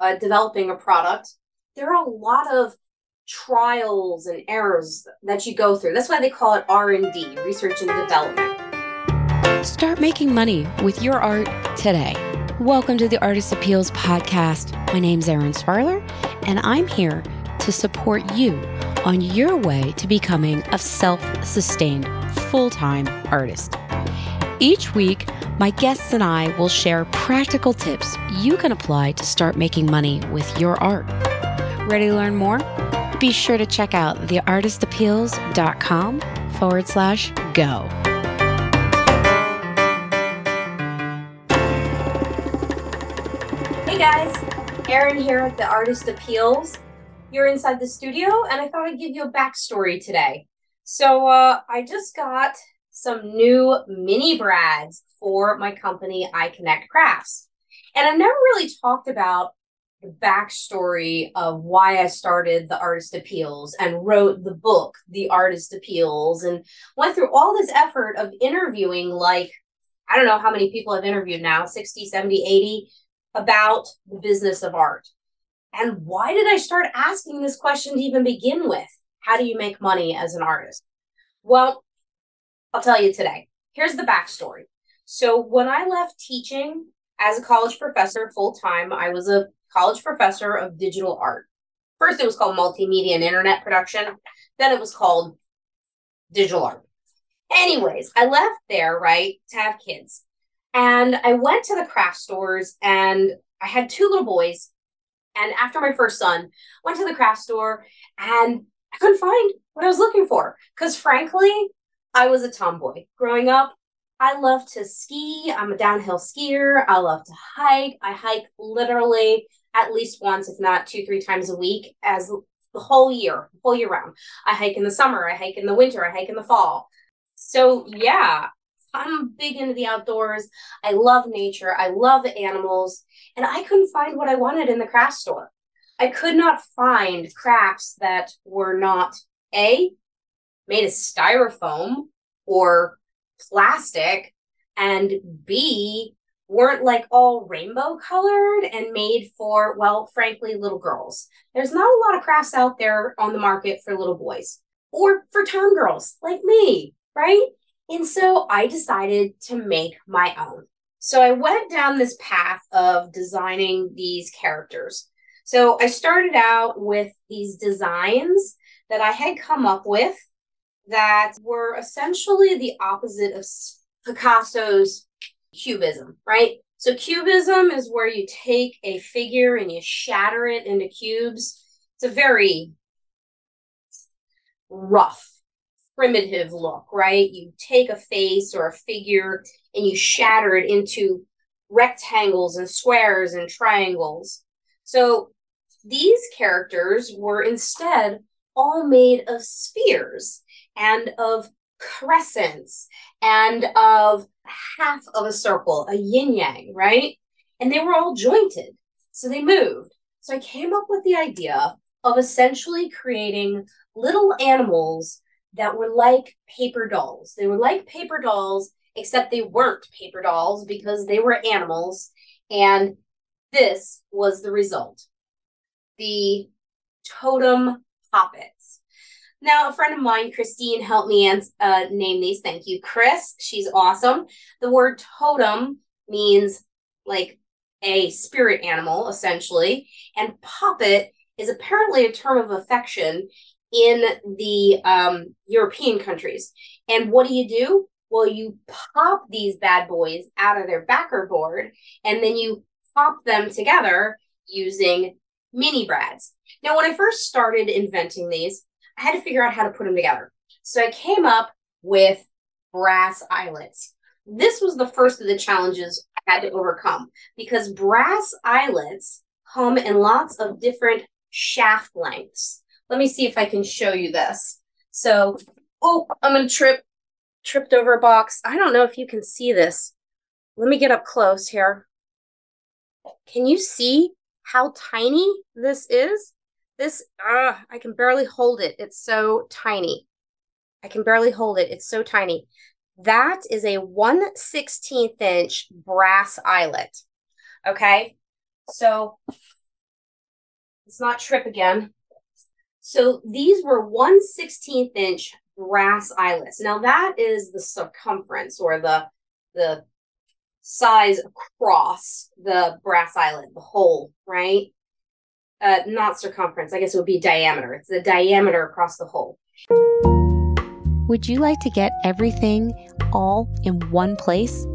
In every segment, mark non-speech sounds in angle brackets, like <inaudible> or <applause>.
uh, developing a product, there are a lot of trials and errors that you go through. That's why they call it R&D, research and development. Start making money with your art today. Welcome to the Artist Appeals podcast. My name's Erin Sparler, and I'm here to support you on your way to becoming a self sustained full time artist. Each week, my guests and I will share practical tips you can apply to start making money with your art. Ready to learn more? Be sure to check out theartistappeals.com forward slash go. Hey guys, Erin here at the Artist Appeals. You're inside the studio, and I thought I'd give you a backstory today. So, uh, I just got some new mini brads for my company, EyeConnect Crafts. And I've never really talked about the backstory of why I started the Artist Appeals and wrote the book, The Artist Appeals, and went through all this effort of interviewing like, I don't know how many people I've interviewed now 60, 70, 80 about the business of art. And why did I start asking this question to even begin with? How do you make money as an artist? Well, I'll tell you today. Here's the backstory. So, when I left teaching as a college professor full time, I was a college professor of digital art. First, it was called multimedia and internet production. Then it was called digital art. Anyways, I left there, right, to have kids. And I went to the craft stores and I had two little boys. And after my first son, went to the craft store and I couldn't find what I was looking for. Because frankly, I was a tomboy. Growing up, I love to ski. I'm a downhill skier. I love to hike. I hike literally at least once, if not two, three times a week, as the whole year, whole year round. I hike in the summer, I hike in the winter, I hike in the fall. So, yeah, I'm big into the outdoors. I love nature. I love animals. And I couldn't find what I wanted in the craft store. I could not find crafts that were not A, made of styrofoam or plastic, and B, weren't like all rainbow colored and made for, well, frankly, little girls. There's not a lot of crafts out there on the market for little boys or for town girls like me, right? And so I decided to make my own. So I went down this path of designing these characters. So I started out with these designs that I had come up with that were essentially the opposite of Picasso's cubism, right? So cubism is where you take a figure and you shatter it into cubes. It's a very rough, primitive look, right? You take a face or a figure and you shatter it into rectangles and squares and triangles. So these characters were instead all made of spheres and of crescents and of half of a circle, a yin yang, right? And they were all jointed. So they moved. So I came up with the idea of essentially creating little animals that were like paper dolls. They were like paper dolls, except they weren't paper dolls because they were animals. And this was the result the totem poppet. Now, a friend of mine, Christine, helped me uh, name these. Thank you, Chris. She's awesome. The word totem means like a spirit animal, essentially, and poppet is apparently a term of affection in the um, European countries. And what do you do? Well, you pop these bad boys out of their backer board, and then you pop them together using mini brads. Now, when I first started inventing these, I had to figure out how to put them together. So I came up with brass eyelets. This was the first of the challenges I had to overcome because brass eyelets come in lots of different shaft lengths. Let me see if I can show you this. So, oh, I'm to trip, tripped over a box. I don't know if you can see this. Let me get up close here. Can you see how tiny this is? This, uh, I can barely hold it. It's so tiny. I can barely hold it. It's so tiny. That is a 1 16th inch brass eyelet. Okay. So Let's not trip again. So these were 1 16th inch brass eyelets. Now that is the circumference or the the size across the brass eyelet, the hole, right? Uh, not circumference. I guess it would be diameter. It's the diameter across the hole. Would you like to get everything all in one place?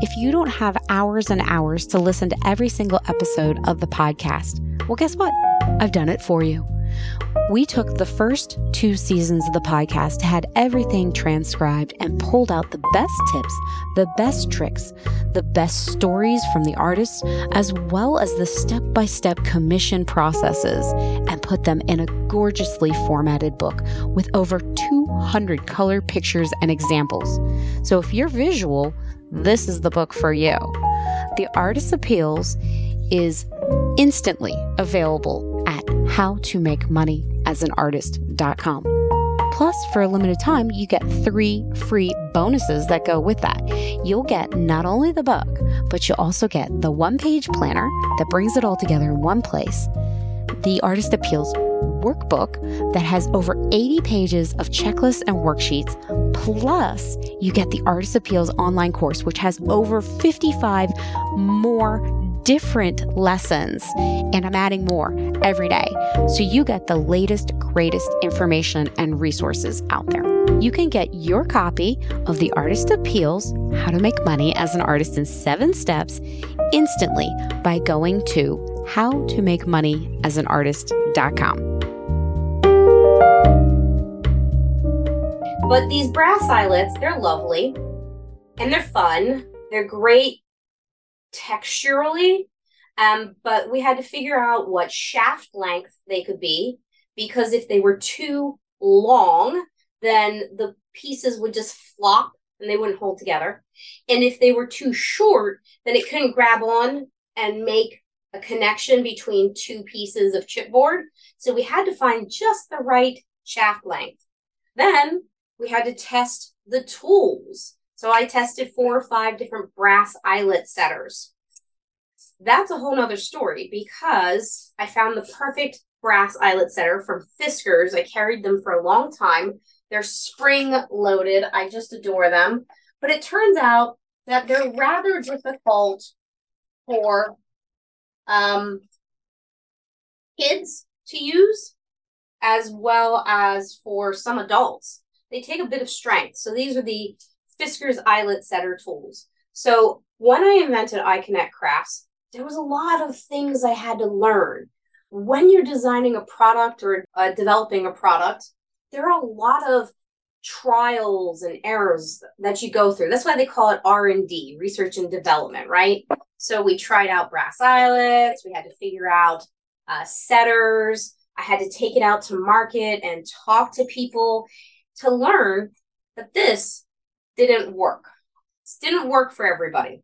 If you don't have hours and hours to listen to every single episode of the podcast, well, guess what? I've done it for you. We took the first two seasons of the podcast, had everything transcribed, and pulled out the best tips, the best tricks, the best stories from the artists, as well as the step by step commission processes, and put them in a gorgeously formatted book with over 200 color pictures and examples. So if you're visual, this is the book for you. The Artist Appeals is instantly available at howtomakemoneyasanartist.com. Plus, for a limited time, you get three free bonuses that go with that. You'll get not only the book, but you'll also get the one page planner that brings it all together in one place, the Artist Appeals workbook that has over 80 pages of checklists and worksheets. Plus, you get the Artist Appeals online course, which has over 55 more different lessons, and I'm adding more every day. So you get the latest, greatest information and resources out there. You can get your copy of The Artist Appeals How to Make Money as an Artist in Seven Steps instantly by going to howtomakemoneyasanartist.com. But these brass eyelets, they're lovely and they're fun. They're great texturally. Um, but we had to figure out what shaft length they could be because if they were too long, then the pieces would just flop and they wouldn't hold together. And if they were too short, then it couldn't grab on and make a connection between two pieces of chipboard. So we had to find just the right shaft length. Then we had to test the tools. So I tested four or five different brass eyelet setters. That's a whole nother story because I found the perfect brass eyelet setter from Fiskars. I carried them for a long time. They're spring loaded. I just adore them. But it turns out that they're rather difficult for um, kids to use as well as for some adults. They take a bit of strength. So these are the Fiskars eyelet setter tools. So when I invented EyeConnect Crafts, there was a lot of things I had to learn. When you're designing a product or uh, developing a product, there are a lot of trials and errors that you go through. That's why they call it R&D, research and development, right? So we tried out brass eyelets, we had to figure out uh, setters, I had to take it out to market and talk to people to learn that this didn't work. This didn't work for everybody.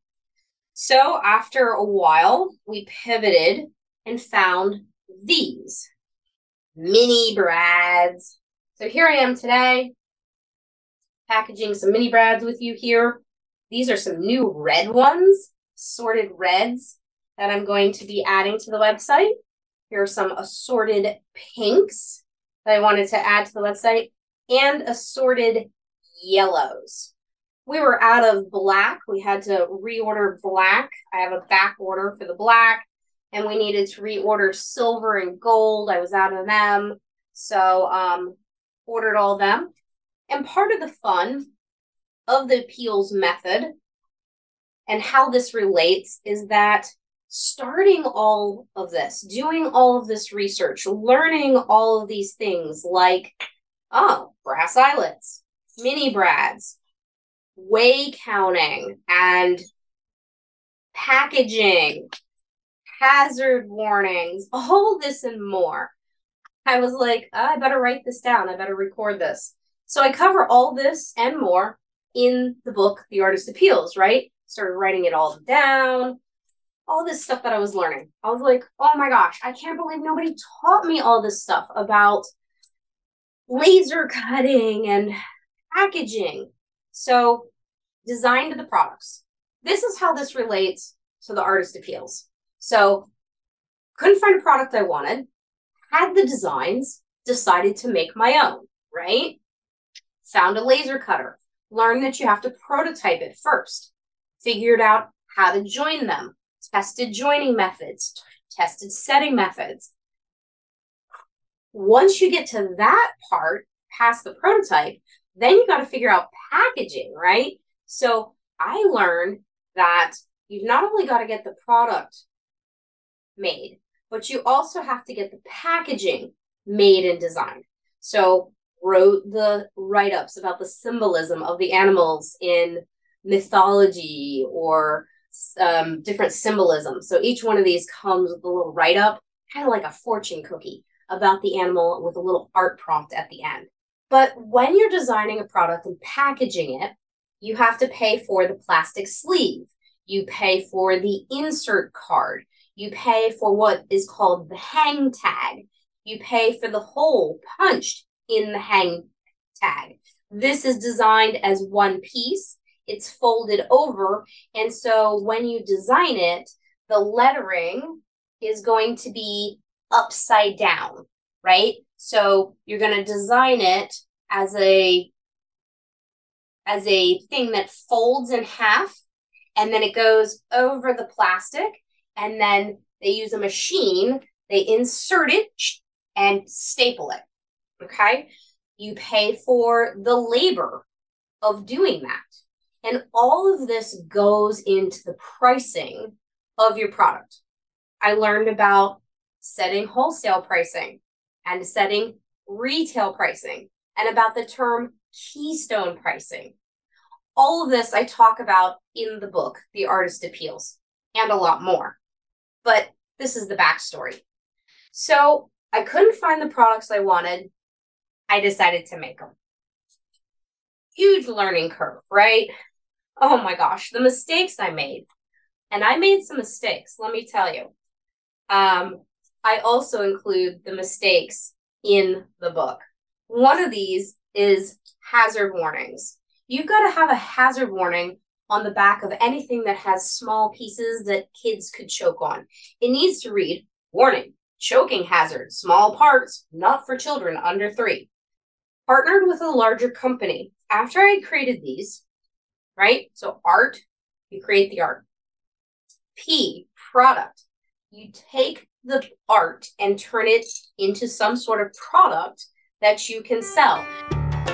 So after a while, we pivoted and found these mini brads. So here I am today, packaging some mini brads with you here. These are some new red ones, sorted reds that I'm going to be adding to the website. Here are some assorted pinks that I wanted to add to the website and assorted yellows we were out of black. We had to reorder black. I have a back order for the black, and we needed to reorder silver and gold. I was out of them. So um ordered all them. And part of the fun of the appeals method and how this relates is that starting all of this, doing all of this research, learning all of these things like, oh, brass eyelets, mini brads, weigh counting and packaging, hazard warnings, all this and more. I was like, oh, I better write this down. I better record this. So I cover all this and more in the book, The Artist Appeals, right? Started writing it all down, all this stuff that I was learning. I was like, oh my gosh, I can't believe nobody taught me all this stuff about laser cutting and packaging. So designed the products. This is how this relates to the artist appeals. So couldn't find a product I wanted. had the designs, decided to make my own, right? Found a laser cutter, learned that you have to prototype it first, figured out how to join them, tested joining methods, t- tested setting methods. Once you get to that part, past the prototype, then you got to figure out packaging, right? So I learned that you've not only got to get the product made, but you also have to get the packaging made and designed. So wrote the write-ups about the symbolism of the animals in mythology or um, different symbolism. So each one of these comes with a little write-up, kind of like a fortune cookie about the animal with a little art prompt at the end. But when you're designing a product and packaging it, you have to pay for the plastic sleeve. You pay for the insert card. You pay for what is called the hang tag. You pay for the hole punched in the hang tag. This is designed as one piece. It's folded over. And so when you design it, the lettering is going to be upside down, right? So you're going to design it as a as a thing that folds in half and then it goes over the plastic and then they use a machine, they insert it and staple it. Okay? You pay for the labor of doing that. And all of this goes into the pricing of your product. I learned about setting wholesale pricing and setting retail pricing and about the term keystone pricing. All of this I talk about in the book, The Artist Appeals, and a lot more. But this is the backstory. So I couldn't find the products I wanted. I decided to make them. Huge learning curve, right? Oh my gosh, the mistakes I made. And I made some mistakes, let me tell you. Um, I also include the mistakes in the book. One of these is hazard warnings. You've got to have a hazard warning on the back of anything that has small pieces that kids could choke on. It needs to read Warning, choking hazard, small parts, not for children under three. Partnered with a larger company. After I created these, right? So, art, you create the art. P, product. You take the art and turn it into some sort of product that you can sell.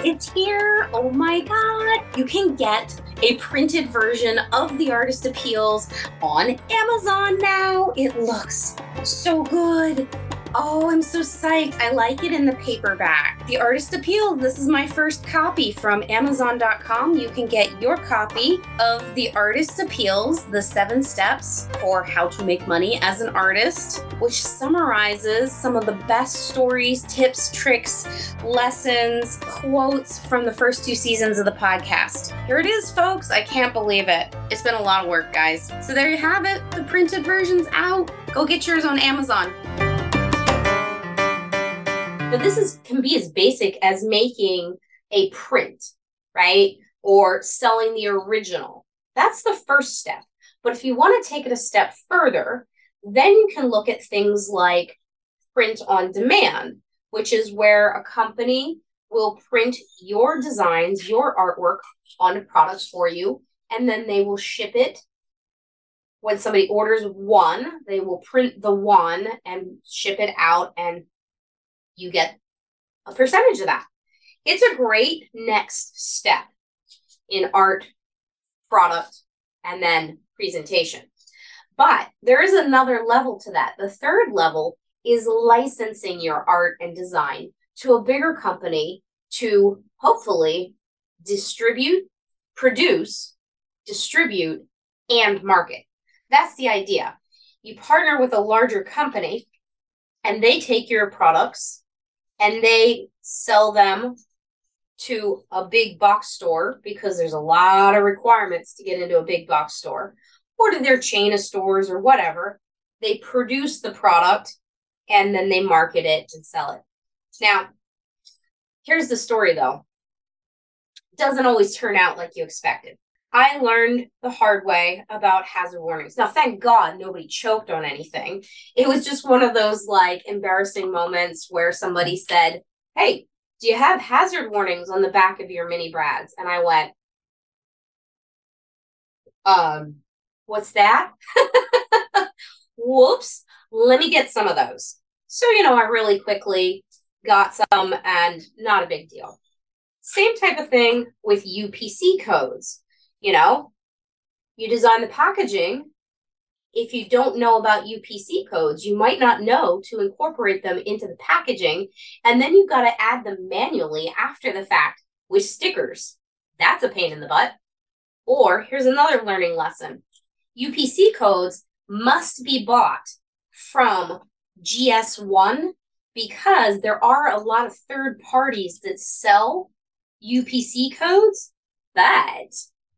It's here. Oh my God. You can get a printed version of the Artist Appeals on Amazon now. It looks so good. Oh, I'm so psyched. I like it in the paperback. The Artist Appeal, this is my first copy from Amazon.com. You can get your copy of The Artist Appeals, The Seven Steps for How to Make Money as an Artist, which summarizes some of the best stories, tips, tricks, lessons, quotes from the first two seasons of the podcast. Here it is, folks. I can't believe it. It's been a lot of work, guys. So there you have it. The printed version's out. Go get yours on Amazon. But this is can be as basic as making a print, right? Or selling the original. That's the first step. But if you want to take it a step further, then you can look at things like print on demand, which is where a company will print your designs, your artwork on products for you, and then they will ship it. When somebody orders one, they will print the one and ship it out and you get a percentage of that. It's a great next step in art, product, and then presentation. But there is another level to that. The third level is licensing your art and design to a bigger company to hopefully distribute, produce, distribute, and market. That's the idea. You partner with a larger company and they take your products and they sell them to a big box store because there's a lot of requirements to get into a big box store or to their chain of stores or whatever. They produce the product and then they market it and sell it. Now, here's the story though. It doesn't always turn out like you expected. I learned the hard way about hazard warnings. Now, thank God nobody choked on anything. It was just one of those like embarrassing moments where somebody said, Hey, do you have hazard warnings on the back of your mini brads? And I went, Um, what's that? <laughs> Whoops, let me get some of those. So, you know, I really quickly got some and not a big deal. Same type of thing with UPC codes. You know, you design the packaging. If you don't know about UPC codes, you might not know to incorporate them into the packaging. And then you've got to add them manually after the fact with stickers. That's a pain in the butt. Or here's another learning lesson UPC codes must be bought from GS1 because there are a lot of third parties that sell UPC codes, but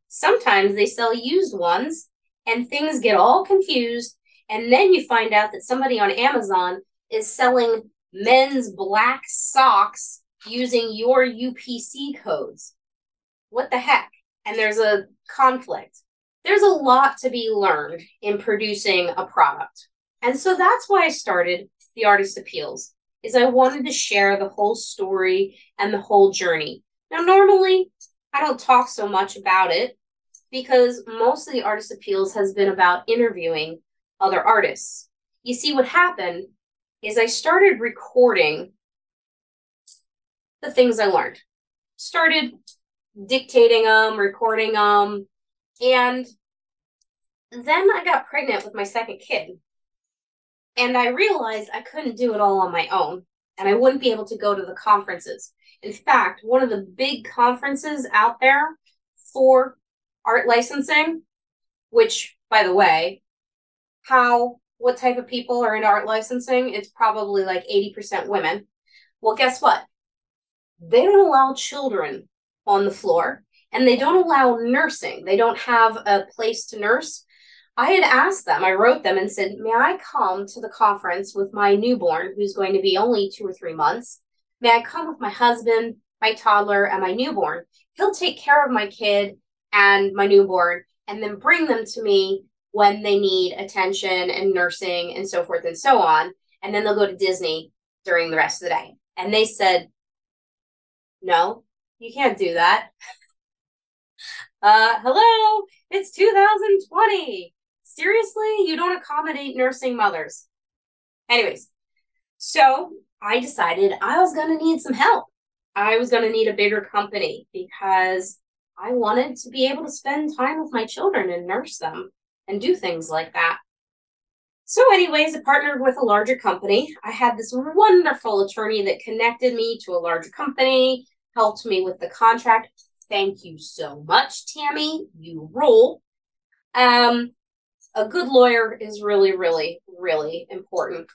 sometimes they sell used ones and things get all confused. And then you find out that somebody on Amazon is selling men's black socks using your UPC codes. What the heck? And there's a conflict. There's a lot to be learned in producing a product. And so that's why I started the Artist Appeals is I wanted to share the whole story and the whole journey. Now normally I don't talk so much about it because most of the Artist Appeals has been about interviewing other artists. You see what happened is I started recording the things I learned. Started dictating them, recording them, and then I got pregnant with my second kid. And I realized I couldn't do it all on my own and I wouldn't be able to go to the conferences. In fact, one of the big conferences out there for art licensing, which, by the way, how, what type of people are in art licensing? It's probably like 80% women. Well, guess what? They don't allow children on the floor and they don't allow nursing. They don't have a place to nurse. I had asked them, I wrote them and said, May I come to the conference with my newborn, who's going to be only two or three months? May I come with my husband, my toddler, and my newborn? He'll take care of my kid and my newborn and then bring them to me when they need attention and nursing and so forth and so on. And then they'll go to Disney during the rest of the day. And they said, No, you can't do that. <laughs> Uh, hello, it's 2020. Seriously, you don't accommodate nursing mothers. Anyways, so I decided I was going to need some help. I was going to need a bigger company because I wanted to be able to spend time with my children and nurse them and do things like that. So, anyways, I partnered with a larger company. I had this wonderful attorney that connected me to a larger company, helped me with the contract. Thank you so much, Tammy. You rule. Um, a good lawyer is really, really, really important.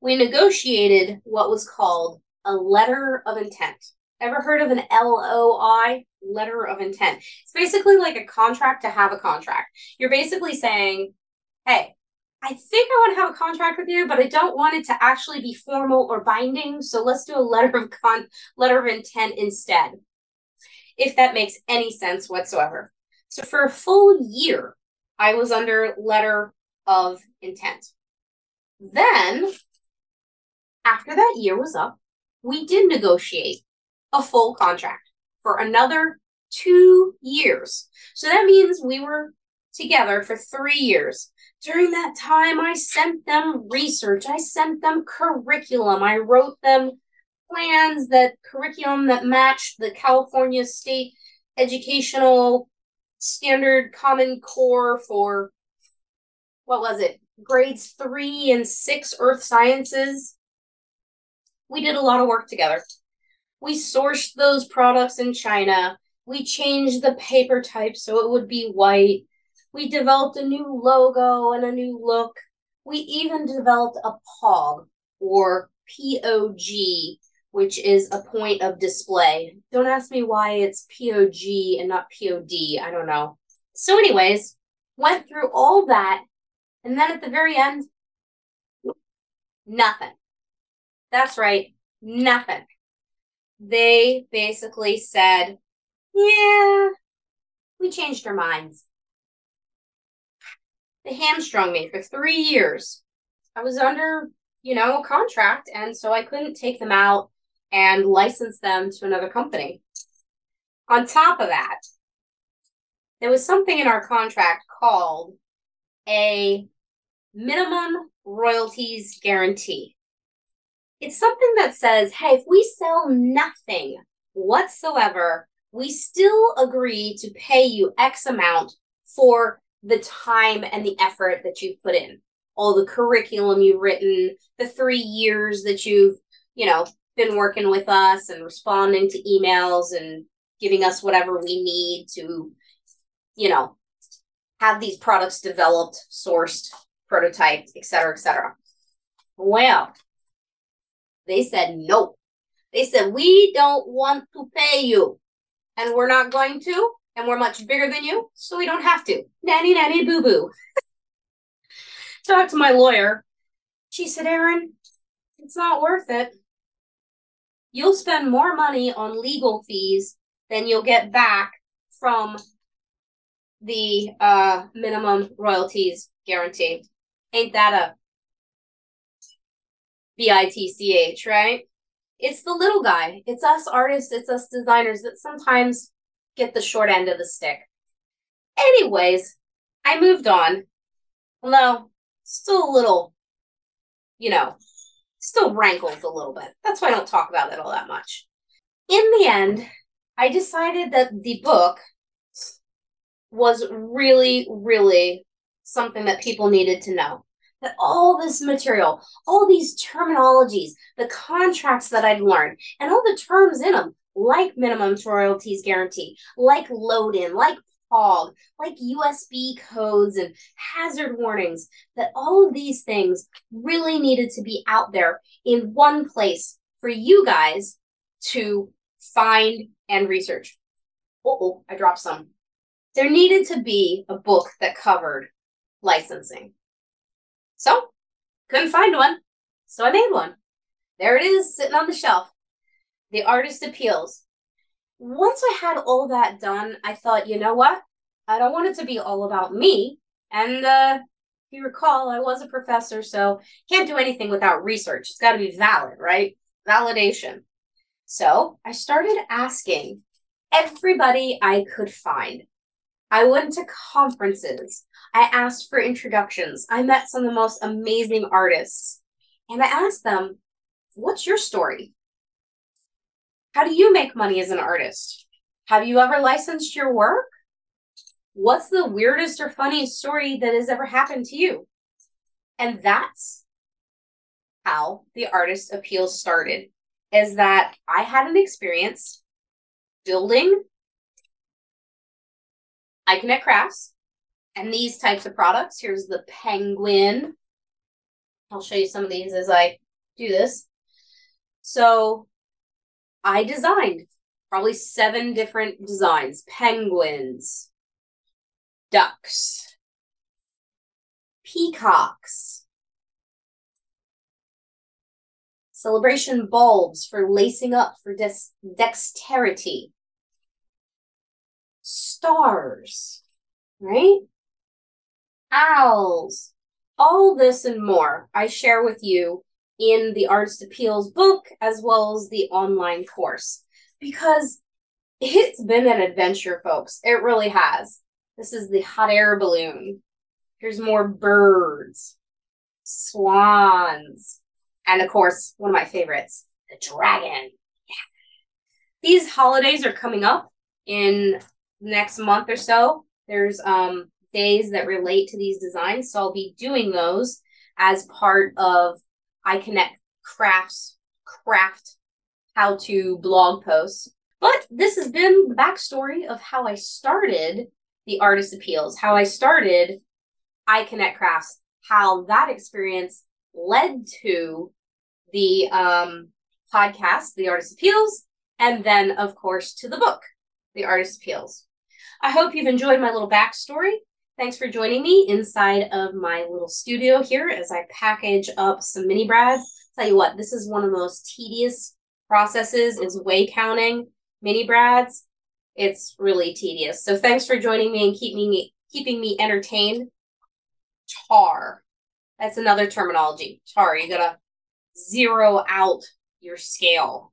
We negotiated what was called a letter of intent. Ever heard of an LOI? Letter of intent. It's basically like a contract to have a contract. You're basically saying, hey, I think I want to have a contract with you, but I don't want it to actually be formal or binding. So let's do a letter of con letter of intent instead. If that makes any sense whatsoever. So for a full year, I was under letter of intent. Then, after that year was up, we did negotiate a full contract for another two years. So that means we were together for three years. During that time, I sent them research, I sent them curriculum, I wrote them plans that curriculum that matched the California State Educational Standard Common Core for what was it? Grades three and six Earth Sciences. We did a lot of work together. We sourced those products in China. We changed the paper type so it would be white. We developed a new logo and a new look. We even developed a POG or POG, which is a point of display. Don't ask me why it's POG and not POD. I don't know. So, anyways, went through all that. And then at the very end, nothing. That's right, nothing they basically said, yeah, We changed our minds. They hamstrung me for three years. I was under, you know, a contract, and so I couldn't take them out and license them to another company. On top of that, there was something in our contract called a minimum royalties guarantee. It's something that says, hey, if we sell nothing whatsoever, we still agree to pay you X amount for the time and the effort that you've put in. All the curriculum you've written, the three years that you've, you know, been working with us and responding to emails and giving us whatever we need to, you know, have these products developed, sourced, prototyped, et cetera, et cetera. Well, they said no. They said, we don't want to pay you. And we're not going to. And we're much bigger than you. So we don't have to. Nanny, nanny, boo boo. Talked to my lawyer. She said, Erin, it's not worth it. You'll spend more money on legal fees than you'll get back from the uh, minimum royalties guarantee. Ain't that a B I T C H, right? It's the little guy. It's us artists, it's us designers that sometimes get the short end of the stick. Anyways, I moved on. Although, still a little, you know, still rankles a little bit. That's why I don't talk about it all that much. In the end, I decided that the book was really, really something that people needed to know that all this material, all these terminologies, the contracts that I'd learned, and all the terms in them, like minimum royalties guarantee, like load in, like POG, like USB codes and hazard warnings, that all of these things really needed to be out there in one place for you guys to find and research. oh, I dropped some. There needed to be a book that covered licensing. So, couldn't find one. So I made one. There it is, sitting on the shelf. The Artist Appeals. Once I had all that done, I thought, you know what? I don't want it to be all about me. And uh, if you recall, I was a professor, so can't do anything without research. It's got to be valid, right? Validation. So I started asking everybody I could find. I went to conferences. I asked for introductions. I met some of the most amazing artists. And I asked them, What's your story? How do you make money as an artist? Have you ever licensed your work? What's the weirdest or funniest story that has ever happened to you? And that's how the artist appeal started is that I had an experience building EyeConnect Crafts and these types of products. Here's the penguin. I'll show you some of these as I do this. So I designed probably seven different designs penguins, ducks, peacocks, celebration bulbs for lacing up for des- dexterity, stars, right? owls, all this and more I share with you in the Artist Appeals book as well as the online course because it's been an adventure, folks. It really has. This is the hot air balloon. Here's more birds, swans, and of course, one of my favorites, the dragon. These holidays are coming up in next month or so. There's um days that relate to these designs. So I'll be doing those as part of EyeConnect Crafts craft how to blog posts. But this has been the backstory of how I started the Artist Appeals, how I started EyeConnect Crafts, how that experience led to the um, podcast, The Artist Appeals, and then, of course, to the book, The Artist Appeals. I hope you've enjoyed my little backstory. Thanks for joining me inside of my little studio here as I package up some mini brads. Tell you what, this is one of the most tedious processes is weigh counting mini brads. It's really tedious. So thanks for joining me and keeping me keeping me entertained. Tare. That's another terminology. Tare. You gotta zero out your scale.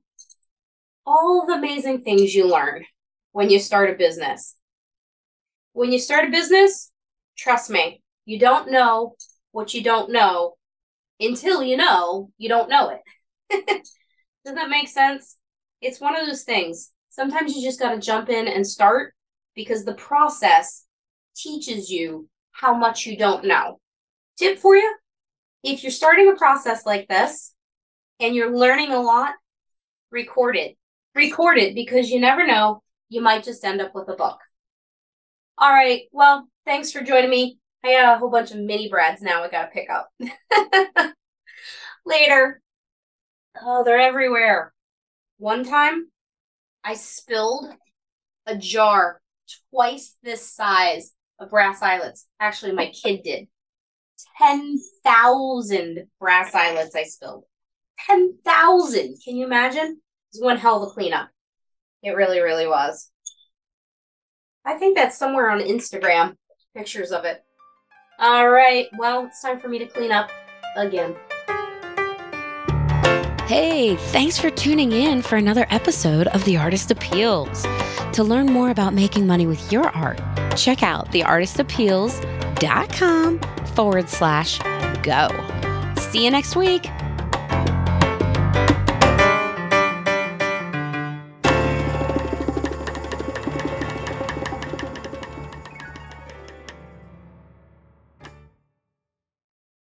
All the amazing things you learn when you start a business. When you start a business, trust me, you don't know what you don't know until you know you don't know it. <laughs> Does that make sense? It's one of those things. Sometimes you just got to jump in and start because the process teaches you how much you don't know. Tip for you if you're starting a process like this and you're learning a lot, record it. Record it because you never know, you might just end up with a book. All right. Well, thanks for joining me. I got a whole bunch of mini brads now I got to pick up. <laughs> Later. Oh, they're everywhere. One time, I spilled a jar twice this size of brass eyelets. Actually, my kid did. 10,000 brass eyelets I spilled. 10,000. Can you imagine? It was one hell of a cleanup. It really, really was. I think that's somewhere on Instagram, pictures of it. All right, well, it's time for me to clean up again. Hey, thanks for tuning in for another episode of The Artist Appeals. To learn more about making money with your art, check out theartistappeals.com forward slash go. See you next week.